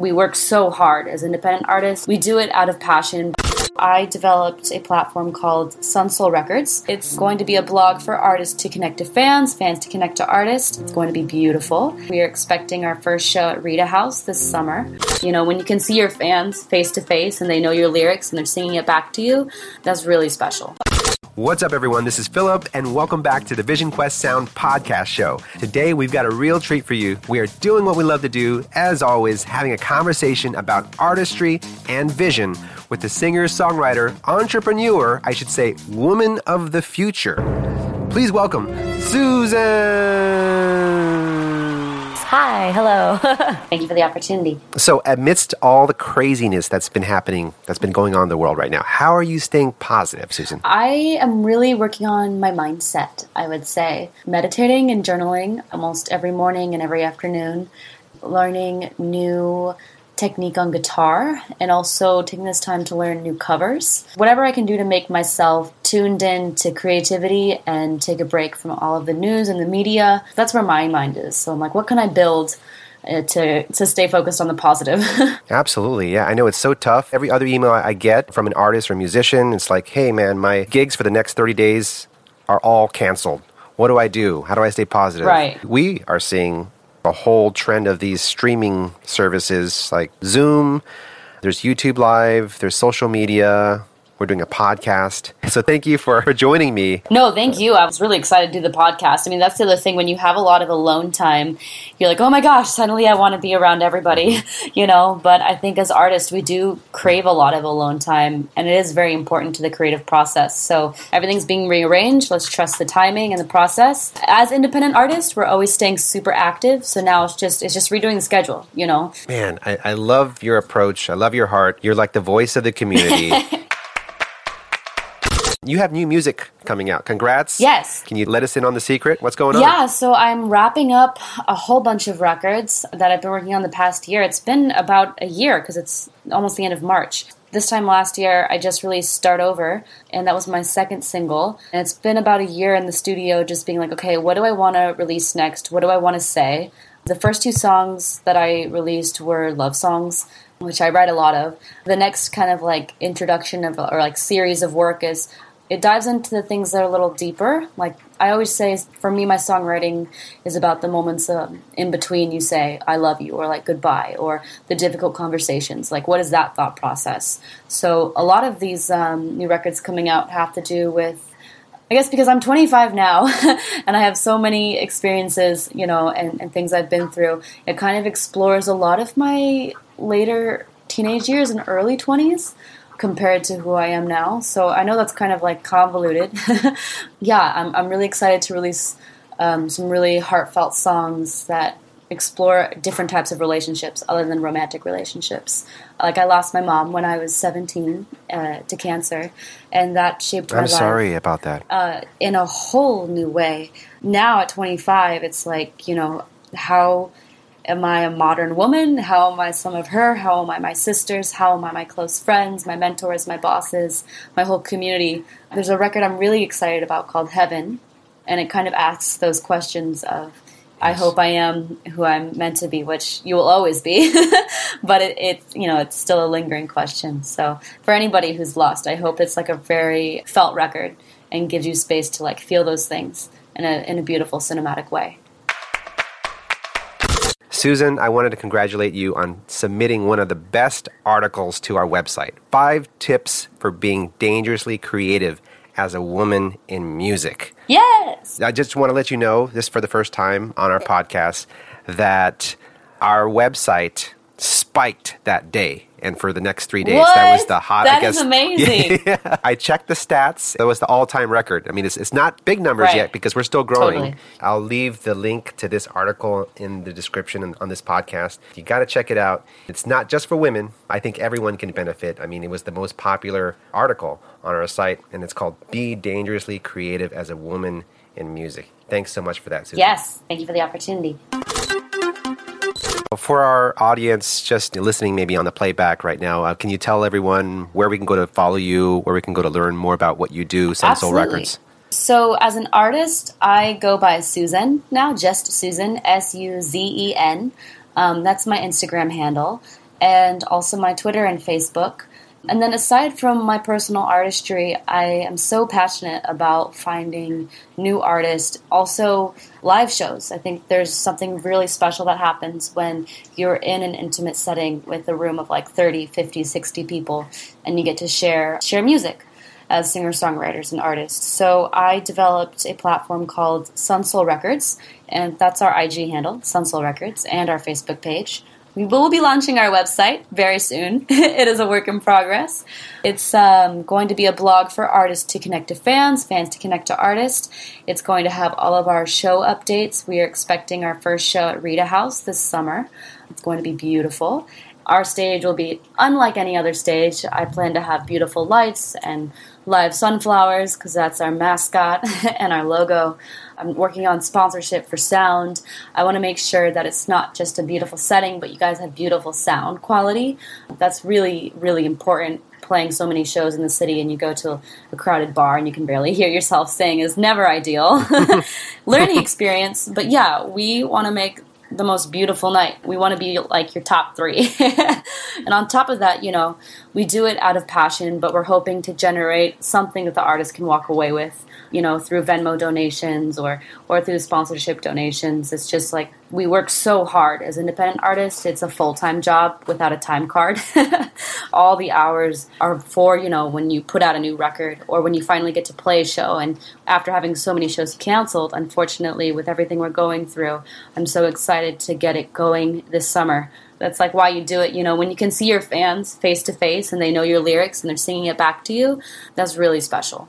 We work so hard as independent artists. We do it out of passion. I developed a platform called Sunsoul Records. It's going to be a blog for artists to connect to fans, fans to connect to artists. It's going to be beautiful. We are expecting our first show at Rita House this summer. You know, when you can see your fans face to face and they know your lyrics and they're singing it back to you, that's really special. What's up, everyone? This is Philip, and welcome back to the Vision Quest Sound podcast show. Today, we've got a real treat for you. We are doing what we love to do, as always, having a conversation about artistry and vision with the singer, songwriter, entrepreneur, I should say, woman of the future. Please welcome Suzen. Hi, hello. Thank you for the opportunity. So, amidst all the craziness that's been happening, that's been going on in the world right now, how are you staying positive, Suzen? I am really working on my mindset, I would say. Meditating and journaling almost every morning and every afternoon, learning new technique on guitar and also taking this time to learn new covers. Whatever I can do to make myself tuned in to creativity and take a break from all of the news and the media, that's where my mind is. So I'm like, what can I build? Uh, to to stay focused on the positive. Absolutely, yeah. I know it's so tough. Every other email I get from an artist or musician, it's like, "Hey, man, my gigs for the next thirty days are all canceled. What do I do? How do I stay positive?" Right. We are seeing a whole trend of these streaming services like Zoom, there's YouTube Live, there's social media, we're doing a podcast. So thank you for, for joining me. No, thank you. I was really excited to do the podcast. I mean, that's the other thing when you have a lot of alone time, you're like, oh my gosh, suddenly I want to be around everybody, you know? But I think as artists, we do crave a lot of alone time, and it is very important to the creative process. So everything's being rearranged. Let's trust the timing and the process. As independent artists, we're always staying super active. So now it's just it's just redoing the schedule, you know? Man, I, I love your approach. I love your heart. You're like the voice of the community. You have new music coming out. Congrats. Yes. Can you let us in on the secret? What's going on? Yeah, so I'm wrapping up a whole bunch of records that I've been working on the past year. It's been about a year because it's almost the end of March. This time last year, I just released Start Over, and that was my second single. And it's been about a year in the studio just being like, okay, what do I want to release next? What do I want to say? The first two songs that I released were love songs, which I write a lot of. The next kind of like introduction of or like series of work is it dives into the things that are a little deeper. Like I always say, for me, my songwriting is about the moments uh, in between you say "I love you" or like "goodbye" or the difficult conversations. Like, what is that thought process? So, a lot of these um, new records coming out have to do with. I guess because I'm 25 now and I have so many experiences, you know, and, and things I've been through, it kind of explores a lot of my later teenage years and early 20s compared to who I am now. So I know that's kind of like convoluted. yeah, I'm, I'm really excited to release um, some really heartfelt songs that explore different types of relationships other than romantic relationships. Like I lost my mom when I was 17 uh, to cancer, and that shaped my I'm life. sorry about that. Uh, in a whole new way. Now at 25, it's like you know how am I a modern woman? How am I some of her? How am I my sisters? How am I my close friends, my mentors, my bosses, my whole community? There's a record I'm really excited about called Heaven, and it kind of asks those questions of I hope I am who I'm meant to be, which you will always be. but it, it, you know, it's still a lingering question. So for anybody who's lost, I hope it's like a very felt record and gives you space to like feel those things in a in a beautiful cinematic way. Suzen, I wanted to congratulate you on submitting one of the best articles to our website. Five tips for being dangerously creative as a woman in music. Yes. I just want to let you know, this for the first time on our podcast, that our website spiked that day. And for the next three days, what? that was the hot. That I guess, is amazing. Yeah, I checked the stats. That was the all-time record. I mean, it's, it's not big numbers Right. yet because we're still growing. Totally. I'll leave the link to this article in the description on- on this podcast. You got to check it out. It's not just for women. I think everyone can benefit. I mean, it was the most popular article on our site, and it's called "Be Dangerously Creative as a Woman in Music." Thanks so much for that, Suzen. Yes. Thank you for the opportunity. For our audience just listening maybe on the playback right now, uh, can you tell everyone where we can go to follow you, where we can go to learn more about what you do, Sunsoul Absolutely. Records? So, as an artist, I go by Suzen now, just Suzen, S U Z E N. Um, that's my Instagram handle. and also my Twitter and Facebook. And then, aside from my personal artistry, I am so passionate about finding new artists, also live shows. I think there's something really special that happens when you're in an intimate setting with a room of like 30, 50, 60 people and you get to share share music as singer songwriters and artists. So I developed a platform called Sunsoul Records, and that's our IG handle, Sunsoul Records, and our Facebook page. We will be launching our website very soon. it is a work in progress. It's um, going to be a blog for artists to connect to fans, fans to connect to artists. It's going to have all of our show updates. We are expecting our first show at Rita House this summer. It's going to be beautiful. Our stage will be unlike any other stage. I plan to have beautiful lights and live sunflowers because that's our mascot and our logo. I'm working on sponsorship for sound. I want to make sure that it's not just a beautiful setting, but you guys have beautiful sound quality. That's really, really important. Playing so many shows in the city and you go to a crowded bar and you can barely hear yourself sing is never ideal. Learning experience, but yeah, we want to make the most beautiful night. We want to be like your top three. and on top of that, you know, we do it out of passion, but we're hoping to generate something that the artist can walk away with you know, through Venmo donations or or through sponsorship donations. It's just like we work so hard as independent artists. It's a full time job without a time card. All the hours are for you know when you put out a new record or when you finally get to play a show. And after having so many shows canceled, unfortunately, with everything we're going through, I'm so excited to get it going this summer that's like why you do it you know when you can see your fans face to face and they know your lyrics and they're singing it back to you that's really special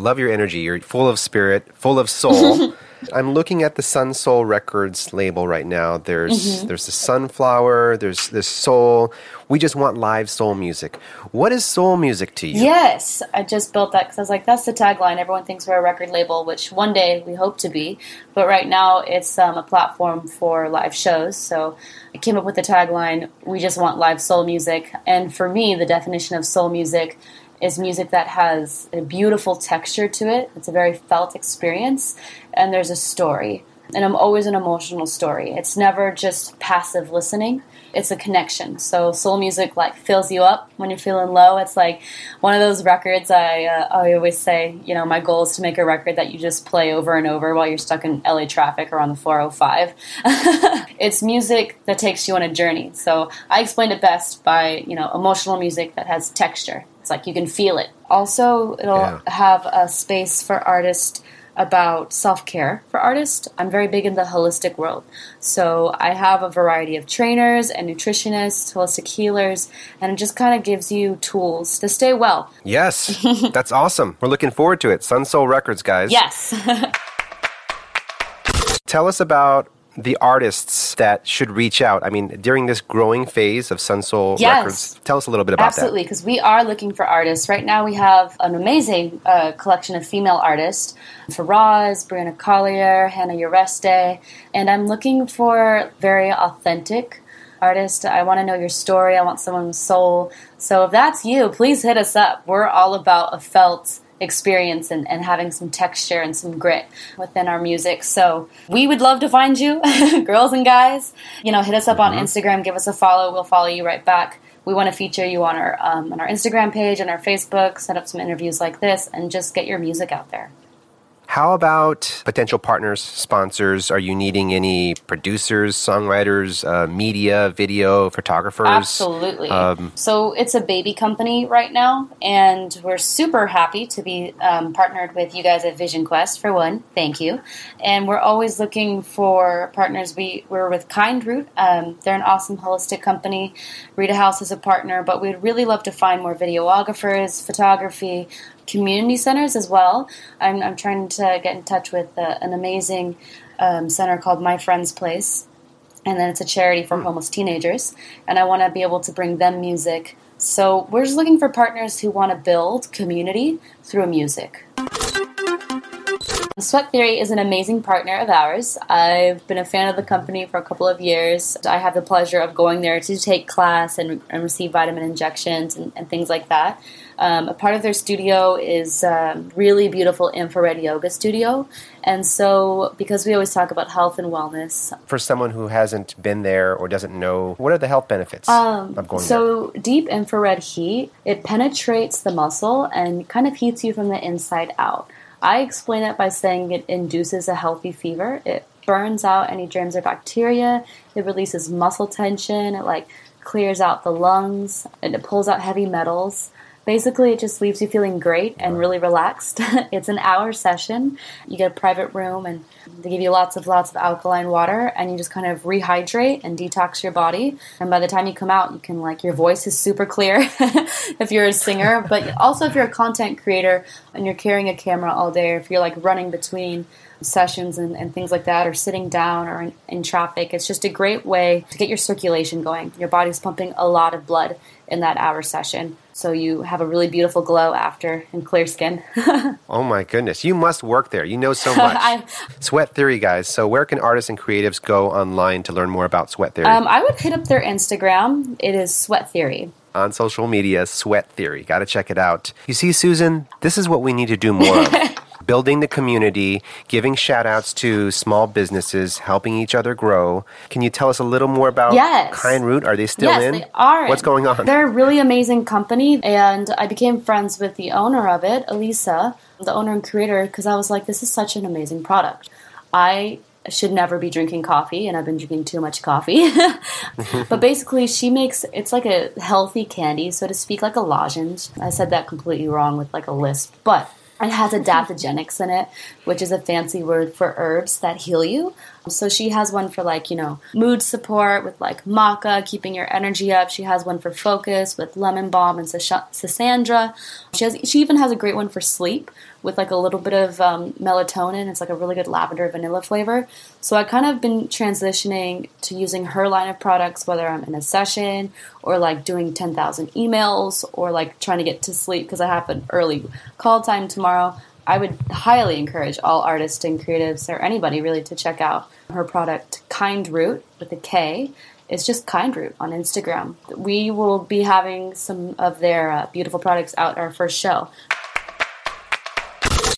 Love your energy. You're full of spirit, full of soul. I'm looking at the Sun Soul Records label right now. There's mm-hmm. there's the sunflower, there's this soul. We just want live soul music. What is soul music to you? Yes, I just built that because I was like, that's the tagline. Everyone thinks we're a record label, which one day we hope to be. But right now, it's um, a platform for live shows. So I came up with the tagline, "We just want live soul music." And for me, the definition of soul music is music that has a beautiful texture to it. It's a very felt experience, and there's a story. And I'm always an emotional story. It's never just passive listening. It's a connection. So soul music like fills you up when you're feeling low. It's like one of those records. I uh, I always say, you know, my goal is to make a record that you just play over and over while you're stuck in LA traffic or on the 405. it's music that takes you on a journey. So I explained it best by you know emotional music that has texture. It's like you can feel it. Also, it'll yeah. have a space for artists about self care for artists. I'm very big in the holistic world. So I have a variety of trainers and nutritionists, holistic healers, and it just kind of gives you tools to stay well. Yes, that's awesome. We're looking forward to it. Sun Soul Records, guys. Yes. Tell us about the artists that should reach out? I mean, during this growing phase of Sunsoul yes. Records, tell us a little bit about that. Absolutely, because we are looking for artists. Right now, we have an amazing uh, collection of female artists Faraz, Brianna Collier, Hannah Ureste, and I'm looking for very authentic artists. I want to know your story. I want someone with soul. So if that's you, please hit us up. We're all about a felt experience and, and having some texture and some grit within our music. So we would love to find you, girls and guys. You know, hit us up mm-hmm. on Instagram, give us a follow. We'll follow you right back. We want to feature you on our um, on our Instagram page and our Facebook, set up some interviews like this, and just get your music out there. How about potential partners, sponsors? Are you needing any producers, songwriters, uh, media, video, photographers? Absolutely. Um, so it's a baby company right now, and we're super happy to be um, partnered with you guys at Vision Quest for one. Thank you. And we're always looking for partners. We we're with Kind Root. Um, they're an awesome holistic company. Rita House is a partner, but we'd really love to find more videographers, photography, community centers as well. I'm, I'm trying to get in touch with uh, an amazing um, center called My Friend's Place. and then it's a charity for homeless teenagers. And I want to be able to bring them music. So we're just looking for partners who want to build community through music. Sweat Theory is an amazing partner of ours. I've been a fan of the company for a couple of years. I have the pleasure of going there to take class and, and receive vitamin injections and, and things like that. Um, a part of their studio is a really beautiful infrared yoga studio. And so, because we always talk about health and wellness, For someone who hasn't been there or doesn't know, what are the health benefits Um, of going there? so deep infrared heat it penetrates the muscle and kind of heats you from the inside out. I explain it by saying it induces a healthy fever. It burns out any germs or bacteria. It releases muscle tension. It like clears out the lungs and it pulls out heavy metals. Basically, it just leaves you feeling great and really relaxed. it's an hour session. You get a private room and they give you lots of lots of alkaline water and you just kind of rehydrate and detox your body. And by the time you come out, you can like your voice is super clear if you're a singer, but also if you're a content creator and you're carrying a camera all day, or if you're like running between sessions and, and things like that, or sitting down or in, in traffic. It's just a great way to get your circulation going. Your body's pumping a lot of blood in that hour session. So you have a really beautiful glow after and clear skin. oh my goodness, you must work there. You know so much. I- Sweat Theory, guys. So, where can artists and creatives go online to learn more about Sweat Theory? um, I would hit up their Instagram. It is Sweat Theory. on social media, Sweat Theory. Got to check it out. You see, Suzen, this is what we need to do more of. Building the community, giving shout outs to small businesses, helping each other grow. Can you tell us a little more about Yes. Kind Root? Are they still yes, in? they are. What's going on? They're a really amazing company, and I became friends with the owner of it, Elisa, the owner and creator, because I was like, this is such an amazing product. I should never be drinking coffee, and I've been drinking too much coffee. but basically, she makes it's like a healthy candy, so to speak, like a lozenge. I said that completely wrong with like a lisp, but it has adaptogenics in it, which is a fancy word for herbs that heal you. So she has one for like, you know, mood support with like maca, keeping your energy up. She has one for focus with lemon balm and sas- sasandra. She has she even has a great one for sleep with like a little bit of um, melatonin. It's like a really good lavender vanilla flavor. So I kind of been transitioning to using her line of products, whether I'm in a session or like doing 10,000 emails or like trying to get to sleep because I have an early call time tomorrow. I would highly encourage all artists and creatives or anybody really to check out her product, Kind Root with a K. It's just Kind Root on Instagram. We will be having some of their uh, beautiful products out our first show.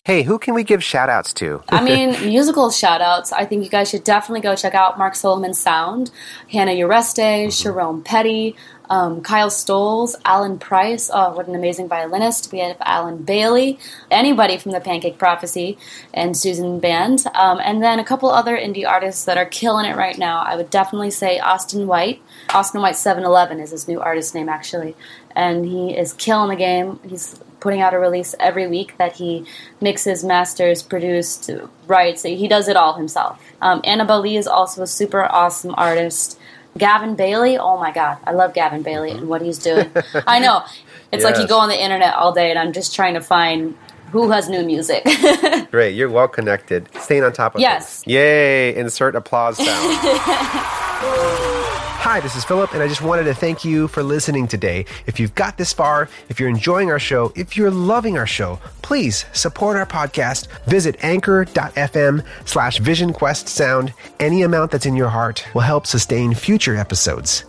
Hey, who can we give shout outs to? I mean, musical shout outs. I think you guys should definitely go check out Mark Solomon Sound, Hannah Ureste, Sharon Petty, um, Kyle Stoles, Alan Price. Oh, what an amazing violinist. We have Alan Bailey, anybody from the Pancake Prophecy and Suzen Band. Um, and then a couple other indie artists that are killing it right now. I would definitely say Austin White. Austin White 711 is his new artist name, actually. And he is killing the game. He's putting out a release every week that he mixes, masters, produced, writes. He does it all himself. Um, Annabelle Lee is also a super awesome artist. Gavin Bailey, oh my god, I love Gavin Bailey uh-huh. and what he's doing. I know. It's like you go on the internet all day and I'm just trying to find who has new music. Great, you're well connected. Staying on top of it. Yes. things. Yay! Insert applause sound. Hi, this is Philip, and I just wanted to thank you for listening today. If you've got this far, if you're enjoying our show, if you're loving our show, please support our podcast. Visit anchor.fm slash Vision Quest Sound. Any amount that's in your heart will help sustain future episodes.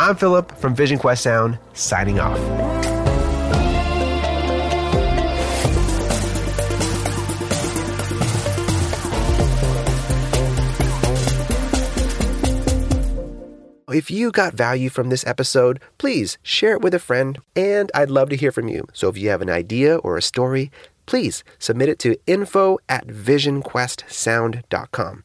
I'm Philip from Vision Quest Sound, signing off. If you got value from this episode, please share it with a friend, and I'd love to hear from you. So if you have an idea or a story, please submit it to info at visionquestsound.com.